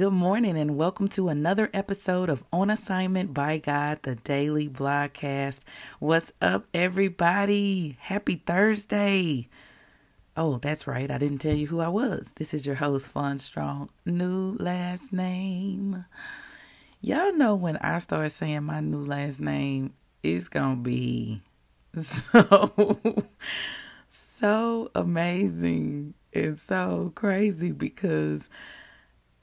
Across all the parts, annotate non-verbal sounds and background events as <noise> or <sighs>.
Good morning and welcome to another episode of On Assignment by God, the daily blogcast. What's up, everybody? Happy Thursday. Oh, that's right. I didn't tell you who I was. This is your host, Fun Strong. New last name. Y'all know when I start saying my new last name, it's going to be <laughs> so, so amazing and so crazy because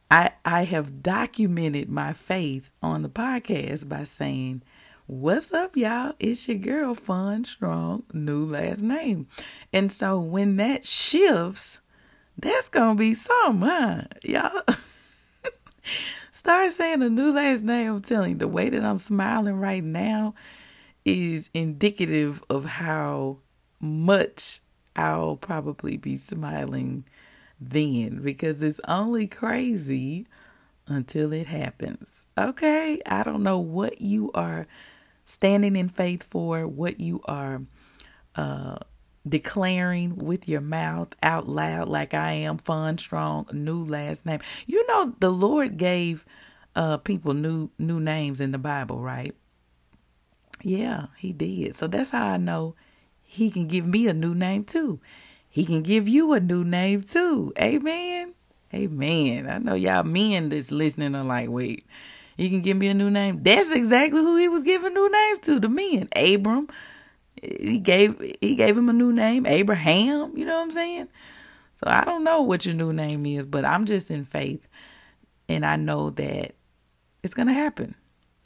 I I have documented my faith on the podcast by saying, "What's up, y'all? It's your girl, Fun Strong, new last name." And so when that shifts, that's gonna be something, huh, y'all? <laughs> Start saying a new last name. I'm telling you, the way that I'm smiling right now is indicative of how much I'll probably be smiling then because it's only crazy until it happens. Okay? I don't know what you are standing in faith for, what you are uh, declaring with your mouth out loud, like I am fun, strong, new last name. You know, the Lord gave uh, people new new names in the Bible, right? Yeah, He did. So that's how I know He can give me a new name too. He can give you a new name too. Amen. Amen. I know y'all men that's listening are like, wait, he can give me a new name. That's exactly who he was giving new names to, the men. Abram. He gave he gave him a new name, Abraham, you know what I'm saying? So I don't know what your new name is, but I'm just in faith and I know that it's gonna happen.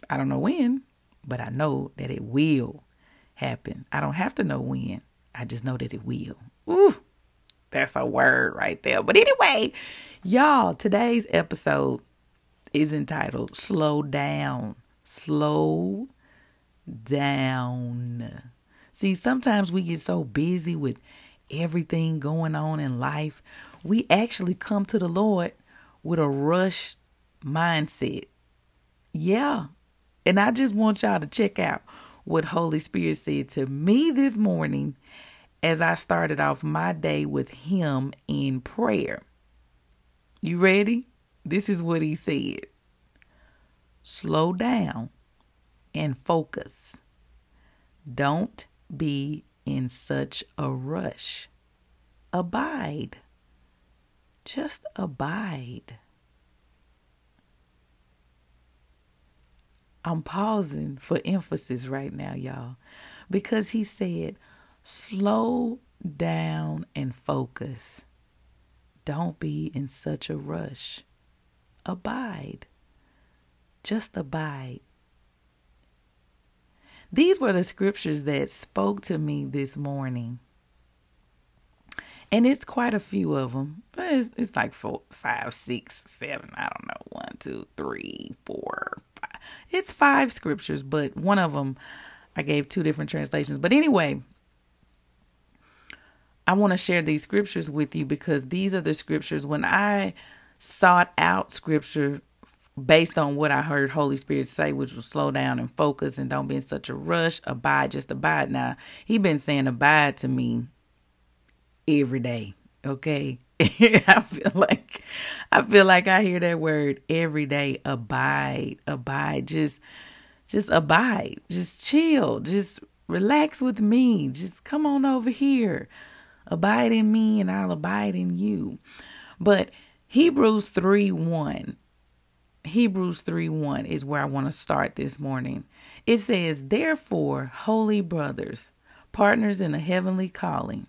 I don't know when, but I know that it will happen. I don't have to know when. I just know that it will. Ooh, that's a word right there. But anyway, y'all, today's episode is entitled Slow Down. Slow down. See, sometimes we get so busy with everything going on in life, we actually come to the Lord with a rush mindset. Yeah. And I just want y'all to check out what Holy Spirit said to me this morning as I started off my day with Him in prayer. You ready? This is what He said Slow down and focus. Don't be in such a rush. Abide. Just abide. I'm pausing for emphasis right now, y'all, because he said, Slow down and focus. Don't be in such a rush. Abide. Just abide. These were the scriptures that spoke to me this morning. And it's quite a few of them. It's, it's like four, five, six, seven. I don't know. One, two, three, four, five. It's five scriptures, but one of them I gave two different translations. But anyway, I want to share these scriptures with you because these are the scriptures when I sought out scripture based on what I heard Holy Spirit say, which was slow down and focus and don't be in such a rush, abide, just abide. Now, he been saying abide to me every day. Okay. <laughs> I feel like I feel like I hear that word every day. Abide, abide, just just abide, just chill, just relax with me. Just come on over here. Abide in me and I'll abide in you. But Hebrews 3 1. Hebrews 3 1 is where I want to start this morning. It says, Therefore, holy brothers, partners in a heavenly calling,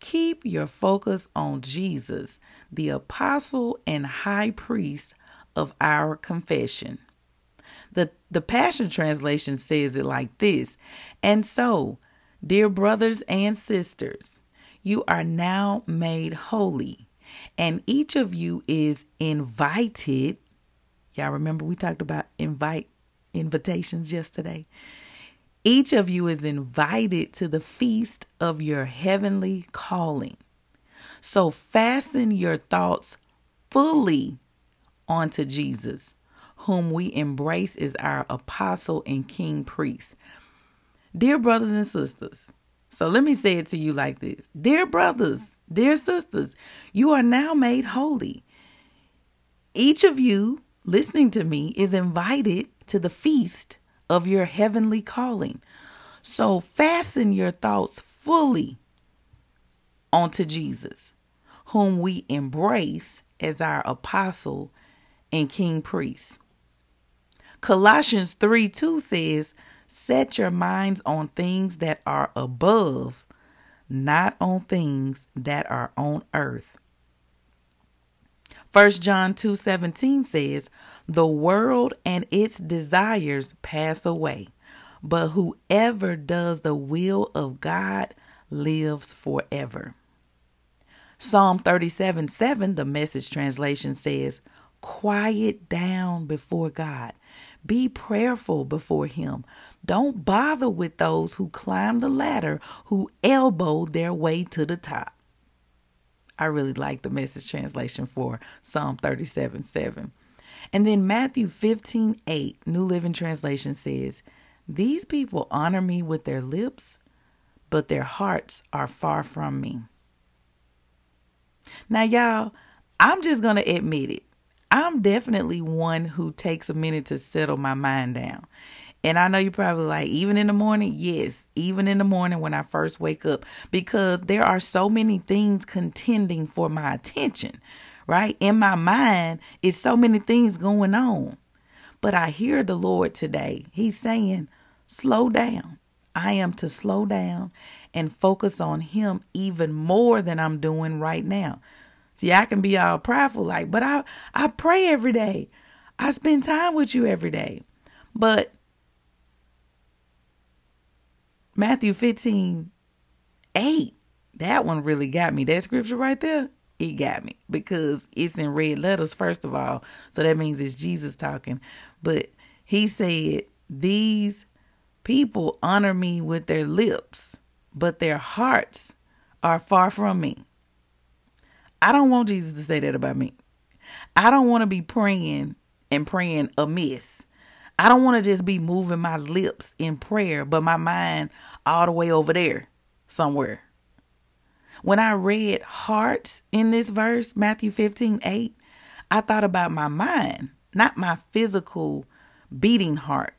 keep your focus on Jesus, the apostle and high priest of our confession. The, the Passion Translation says it like this And so, dear brothers and sisters, you are now made holy, and each of you is invited Y'all remember we talked about invite invitations yesterday? Each of you is invited to the feast of your heavenly calling. So fasten your thoughts fully onto Jesus, whom we embrace as our apostle and king priest. Dear brothers and sisters, so let me say it to you like this Dear brothers, dear sisters, you are now made holy. Each of you listening to me is invited to the feast of your heavenly calling. So fasten your thoughts fully onto Jesus, whom we embrace as our apostle and king priest. Colossians 3 2 says, Set your minds on things that are above, not on things that are on earth. 1 John 2:17 says, "The world and its desires pass away, but whoever does the will of God lives forever." Psalm 37 7, the message translation says, Quiet down before God. Be prayerful before Him. Don't bother with those who climb the ladder, who elbow their way to the top. I really like the message translation for Psalm 37 7. And then Matthew 15 8, New Living Translation says, These people honor me with their lips, but their hearts are far from me. Now, y'all, I'm just going to admit it. I'm definitely one who takes a minute to settle my mind down. And I know you're probably like, even in the morning? Yes, even in the morning when I first wake up, because there are so many things contending for my attention, right? In my mind, is so many things going on. But I hear the Lord today. He's saying, slow down. I am to slow down and focus on Him even more than I'm doing right now. See, I can be all prideful, like, but I, I pray every day. I spend time with you every day. But Matthew 15, 8, that one really got me. That scripture right there, it got me because it's in red letters, first of all. So that means it's Jesus talking. But he said, These people honor me with their lips, but their hearts are far from me. I don't want Jesus to say that about me. I don't want to be praying and praying amiss. I don't want to just be moving my lips in prayer, but my mind all the way over there somewhere. When I read hearts in this verse, Matthew 15 8, I thought about my mind, not my physical beating heart.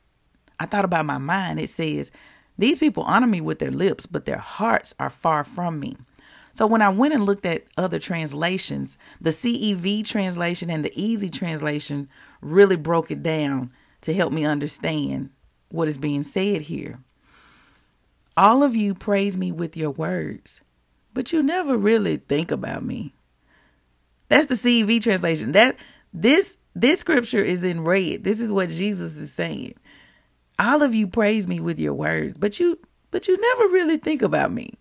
I thought about my mind. It says, These people honor me with their lips, but their hearts are far from me. So when I went and looked at other translations, the CEV translation and the Easy translation really broke it down to help me understand what is being said here. All of you praise me with your words, but you never really think about me. That's the CEV translation. That this this scripture is in red. This is what Jesus is saying. All of you praise me with your words, but you but you never really think about me.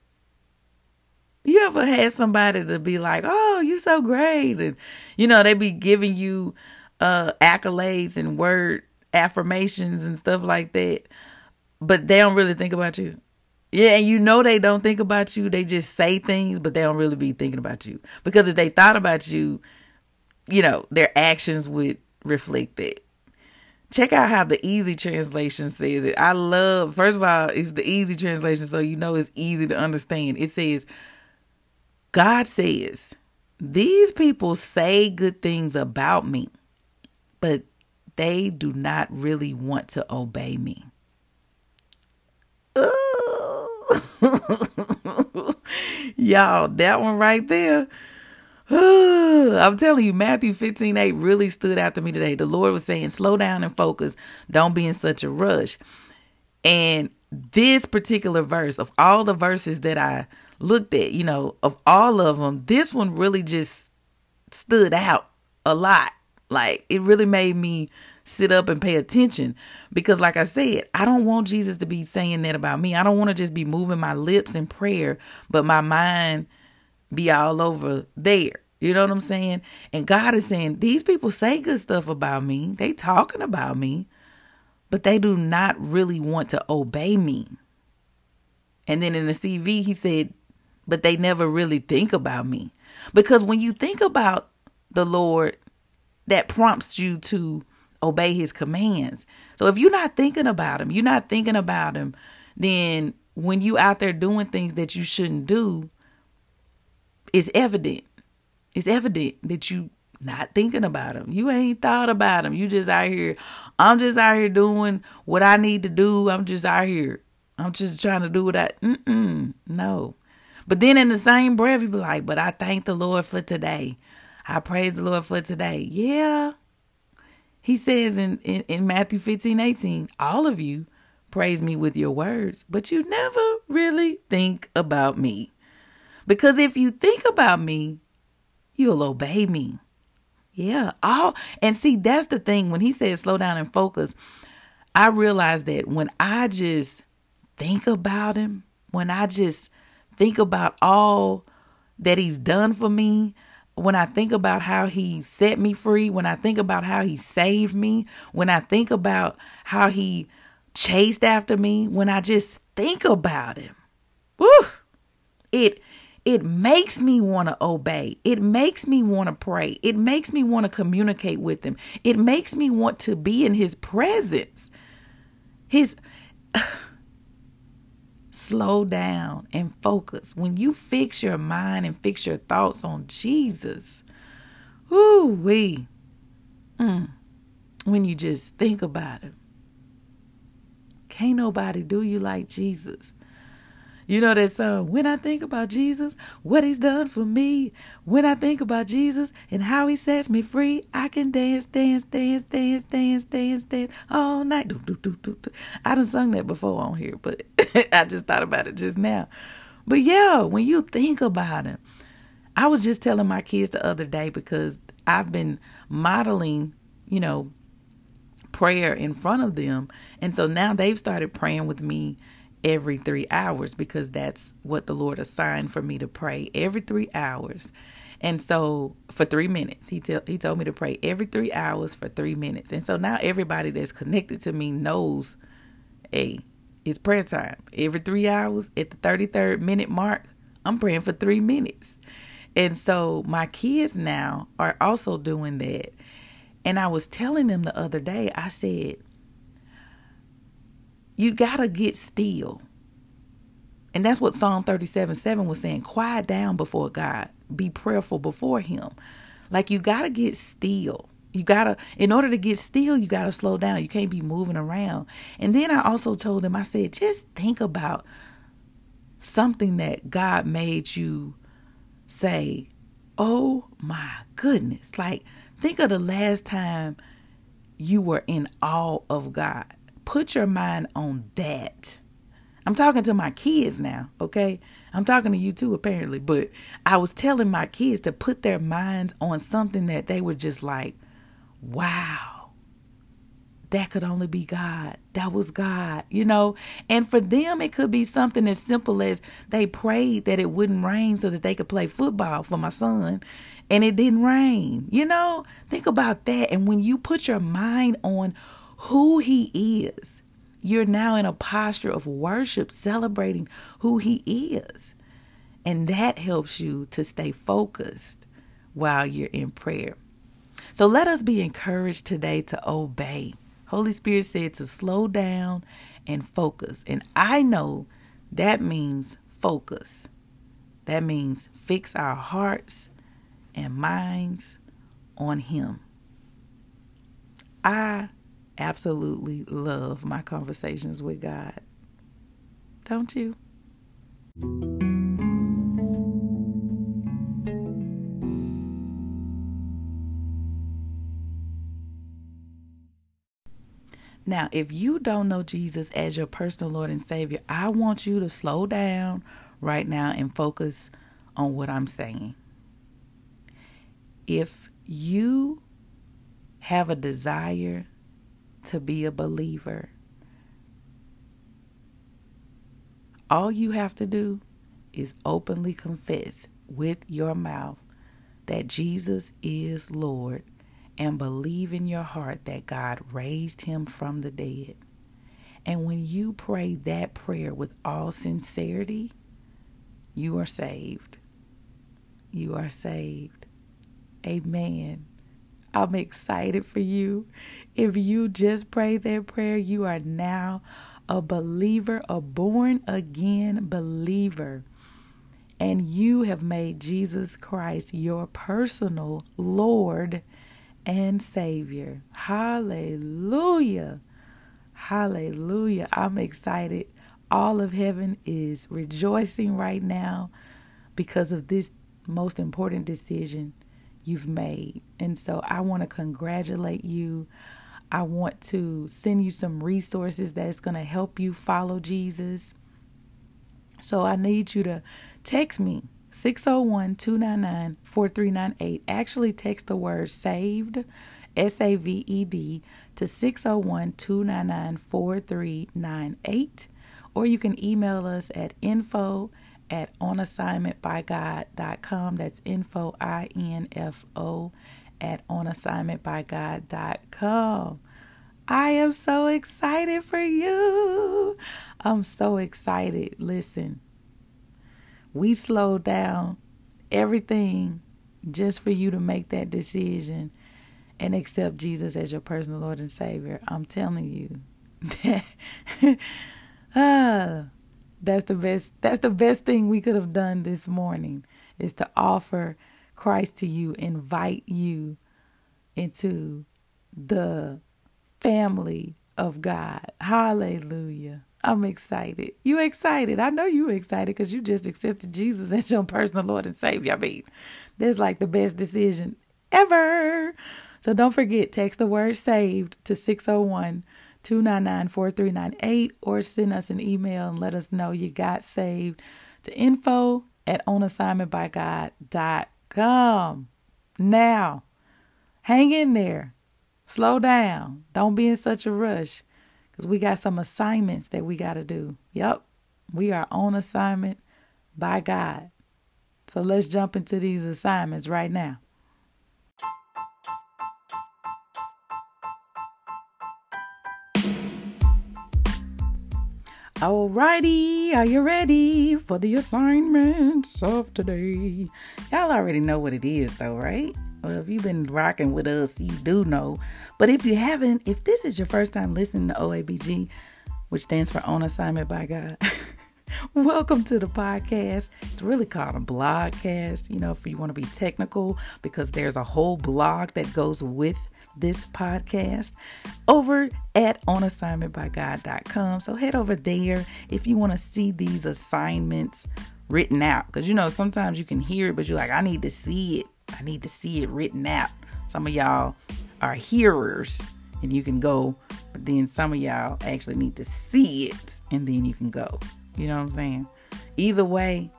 You ever had somebody to be like, "Oh, you're so great," and you know they be giving you uh, accolades and word affirmations and stuff like that, but they don't really think about you. Yeah, and you know they don't think about you. They just say things, but they don't really be thinking about you. Because if they thought about you, you know, their actions would reflect that. Check out how the easy translation says it. I love, first of all, it's the easy translation, so you know it's easy to understand. It says, God says, These people say good things about me, but they do not really want to obey me. <laughs> Y'all, that one right there. <sighs> I'm telling you, Matthew 15 8 really stood out to me today. The Lord was saying, slow down and focus. Don't be in such a rush. And this particular verse, of all the verses that I looked at, you know, of all of them, this one really just stood out a lot. Like it really made me sit up and pay attention because like I said, I don't want Jesus to be saying that about me. I don't want to just be moving my lips in prayer, but my mind be all over there. You know what I'm saying? And God is saying, these people say good stuff about me. They talking about me, but they do not really want to obey me. And then in the CEV, he said, but they never really think about me. Because when you think about the Lord, that prompts you to obey his commands. So if you're not thinking about him, you're not thinking about him, then when you out there doing things that you shouldn't do, it's evident. It's evident that you not thinking about him. You ain't thought about him. You just out here. I'm just out here doing what I need to do. I'm just out here. I'm just trying to do what I. Mm-mm, no. But then in the same breath, you be like, "But I thank the Lord for today. I praise the Lord for today." Yeah. He says in, in, in Matthew 15, 18, all of you praise me with your words, but you never really think about me. Because if you think about me, you'll obey me. Yeah. All and see that's the thing when he says slow down and focus, I realize that when I just think about him, when I just think about all that he's done for me, when I think about how he set me free, when I think about how he saved me, when I think about how he chased after me, when I just think about him, woo, it it makes me want to obey. It makes me want to pray. It makes me want to communicate with him. It makes me want to be in his presence. His slow down and focus. When you fix your mind and fix your thoughts on Jesus, whoo wee. Mm, when you just think about him. Can't nobody do you like Jesus. You know that song, When I Think About Jesus, What He's Done for Me. When I think about Jesus and how He sets me free, I can dance, dance, dance, dance, dance, dance, dance all night. Do, do, do, do, do. I done sung that before on here, but <laughs> I just thought about it just now. But yeah, when you think about Him, I was just telling my kids the other day because I've been modeling, you know, prayer in front of them. And so now they've started praying with me every three hours because that's what the Lord assigned for me to pray every three hours. And so for three minutes, he tell he told me to pray every three hours for three minutes. And so now everybody that's connected to me knows, hey, it's prayer time. Every three hours at the 33rd minute mark, I'm praying for three minutes. And so my kids now are also doing that. And I was telling them the other day, I said, you got to get still. And that's what Psalm 37 7 was saying. Quiet down before God, be prayerful before Him. Like you got to get still. You got to, in order to get still, you got to slow down. You can't be moving around. And then I also told them, I said, just think about something that God made you say, oh my goodness. Like, think of the last time you were in awe of God put your mind on that. I'm talking to my kids now, okay? I'm talking to you too, apparently. But I was telling my kids to put their minds on something that they were just like, wow, that could only be God. That was God, you know? And for them, it could be something as simple as they prayed that it wouldn't rain so that they could play football for my son. And it didn't rain, you know? Think about that. And when you put your mind on who He is. You're now in a posture of worship, celebrating who He is. And that helps you to stay focused while you're in prayer. So let us be encouraged today to obey. Holy Spirit said to slow down and focus. And I know that means focus. That means fix our hearts and minds on Him. I absolutely love my conversations with God. Don't you? Now, if you don't know Jesus as your personal Lord and Savior, I want you to slow down right now and focus on what I'm saying. If you have a desire to be a believer. All you have to do is openly confess with your mouth that Jesus is Lord and believe in your heart that God raised him from the dead. And when you pray that prayer with all sincerity, you are saved. You are saved. Amen. I'm excited for you. If you just pray that prayer, you are now a believer, a born again believer. And you have made Jesus Christ your personal Lord and Savior. Hallelujah. Hallelujah. I'm excited. All of heaven is rejoicing right now because of this most important decision you've made. And so I want to congratulate you. I want to send you some resources that's going to help you follow Jesus. So I need you to text me 601 299 4398. Actually, text the word saved, S A V E D, to 601 299 4398. Or you can email us at info at onassignmentbygod.com. That's info, I N F O, at onassignmentbygod.com. I am so excited for you. I'm so excited. Listen, we slowed down everything just for you to make that decision and accept Jesus as your personal Lord and Savior. I'm telling you. <laughs> ah, <laughs> that's the best that's the best thing we could have done this morning is to offer Christ to you, invite you into the family of God. Hallelujah. I'm excited. You excited? I know you excited because you just accepted Jesus <laughs> as your personal Lord and Savior. I mean, that's like the best decision ever. So don't forget, text the word saved to 601 299 4398 or send us an email and let us know you got saved to info at onassignmentbygod.com. Now, hang in there. Slow down. Don't be in such a rush because we got some assignments that we got to do. Yep, we are on assignment by God. So let's jump into these assignments right now. Alrighty, are you ready for the assignments of today? Y'all already know what it is, though, right? Well, if you've been rocking with us, you do know. But if you haven't, if this is your first time listening to OABG, which stands for On Assignment by God, <laughs> welcome to the podcast. It's really called a blogcast, you know, if you want to be technical, because there's a whole blog that goes with this podcast over at onassignmentbygod.com. So head over there if you want to see these assignments written out. Because you know, sometimes you can hear it, but you're like, I need to see it. I need to see it written out. Some of y'all are hearers and you can go, but then some of y'all actually need to see it and then you can go. You know what I'm saying? Either way,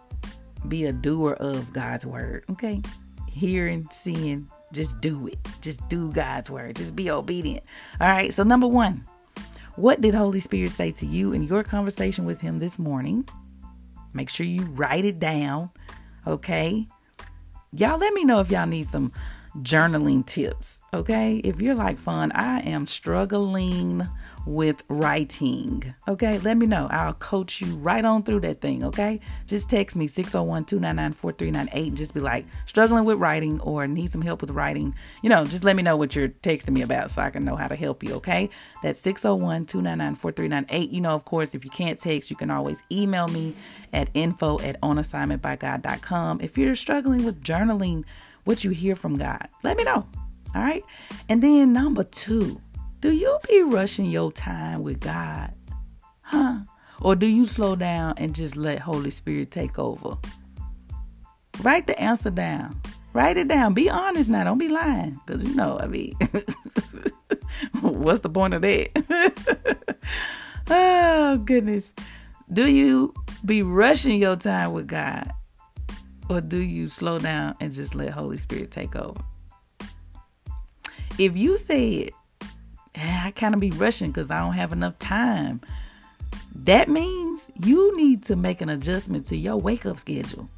be a doer of God's word. Okay? Hearing, seeing, just do it. Just do God's word. Just be obedient. All right. So, number one, what did Holy Spirit say to you in your conversation with Him this morning? Make sure you write it down. Okay. Y'all let me know if y'all need some journaling tips. Okay. If you're like fun, I am struggling with writing. Okay, let me know. I'll coach you right on through that thing. Okay, just text me 601 299 4398 and just be like, struggling with writing or need some help with writing. You know, just let me know what you're texting me about so I can know how to help you. Okay, that's 601 299 4398. You know, of course, if you can't text, you can always email me at info at onassignmentbygod.com. If you're struggling with journaling what you hear from God, let me know. All right, and then number two do you be rushing your time with God? Huh? Or do you slow down and just let Holy Spirit take over? Write the answer down. Write it down. Be honest now. Don't be lying. Because, you know, I mean, <laughs> what's the point of that? <laughs> oh, goodness. Do you be rushing your time with God? Or do you slow down and just let Holy Spirit take over? If you said, Eh, I kind of be rushing because I don't have enough time. That means you need to make an adjustment to your wake up schedule.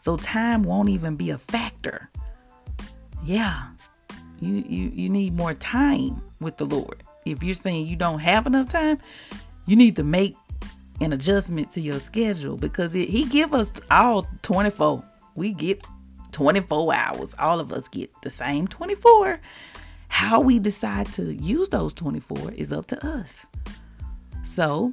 So time won't even be a factor yeah, you, you, you need more time with the Lord. If you're saying you don't have enough time, you need to make an adjustment to your schedule because it, he give us all 24. We get 24 hours. All of us get the same 24. How we decide to use those 24 is up to us. So,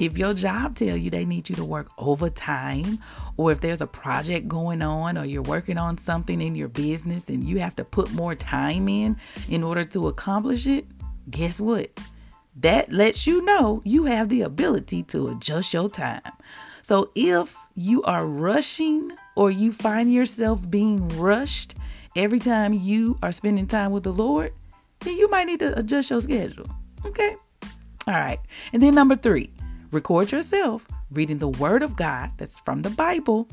if your job tell you they need you to work overtime or if there's a project going on or you're working on something in your business and you have to put more time in in order to accomplish it, guess what? That lets you know you have the ability to adjust your time. So if you are rushing or you find yourself being rushed every time you are spending time with the Lord, then you might need to adjust your schedule. Okay? All right. And then number three, record yourself reading the Word of God that's from the Bible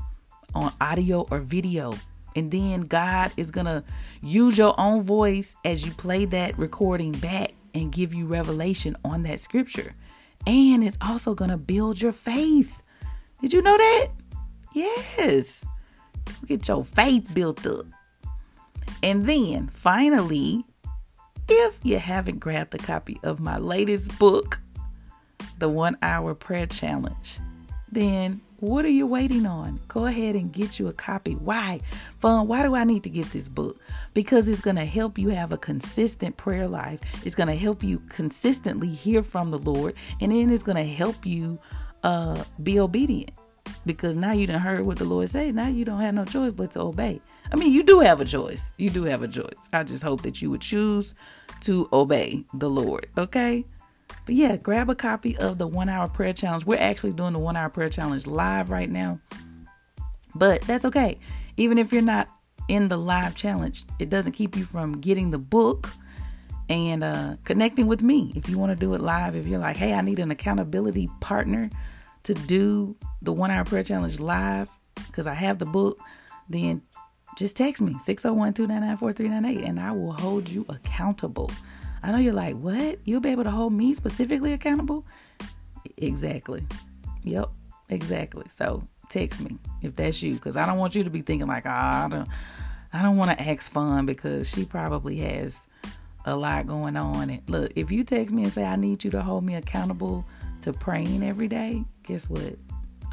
on audio or video. And then God is going to use your own voice as you play that recording back and give you revelation on that scripture. And it's also going to build your faith. Did you know that? Yes. Get your faith built up. And then finally, if you haven't grabbed a copy of my latest book, The One Hour Prayer Challenge, then what are you waiting on? Go ahead and get you a copy. Why? Fun, why do I need to get this book? Because it's going to help you have a consistent prayer life. It's going to help you consistently hear from the Lord. And then it's going to help you uh, be obedient. Because now you done heard what the Lord say. Now you don't have no choice but to obey. I mean, you do have a choice. You do have a choice. I just hope that you would choose to obey the Lord. Okay? But yeah, grab a copy of the one hour prayer challenge. We're actually doing the one hour prayer challenge live right now. But that's okay. Even if you're not in the live challenge, it doesn't keep you from getting the book and uh, connecting with me. If you want to do it live, if you're like, hey, I need an accountability partner to do the one hour prayer challenge live because I have the book, then just text me 601 299 4398 and I will hold you accountable. I know you're like, what? You'll be able to hold me specifically accountable? Exactly. Yep, exactly. So text me if that's you, because I don't want you to be thinking like, oh, I don't, I don't want to ask fun because she probably has a lot going on. And look, if you text me and say I need you to hold me accountable to praying every day, guess what?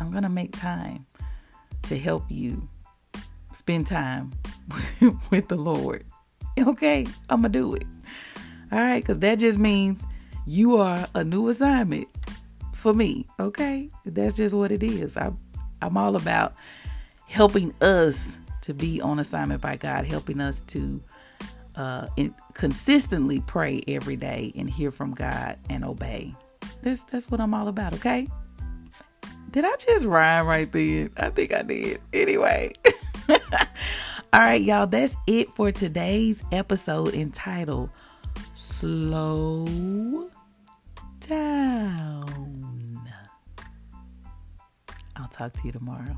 I'm gonna make time to help you spend time <laughs> with the Lord. Okay, I'm gonna do it. All right, because that just means you are a new assignment for me. Okay, that's just what it is. I, I'm all about helping us to be on assignment by God, helping us to uh, consistently pray every day and hear from God and obey. That's that's what I'm all about. Okay. Did I just rhyme right then? I think I did. Anyway. <laughs> <laughs> all right, y'all. That's it for today's episode entitled slow down. I'll talk to you tomorrow.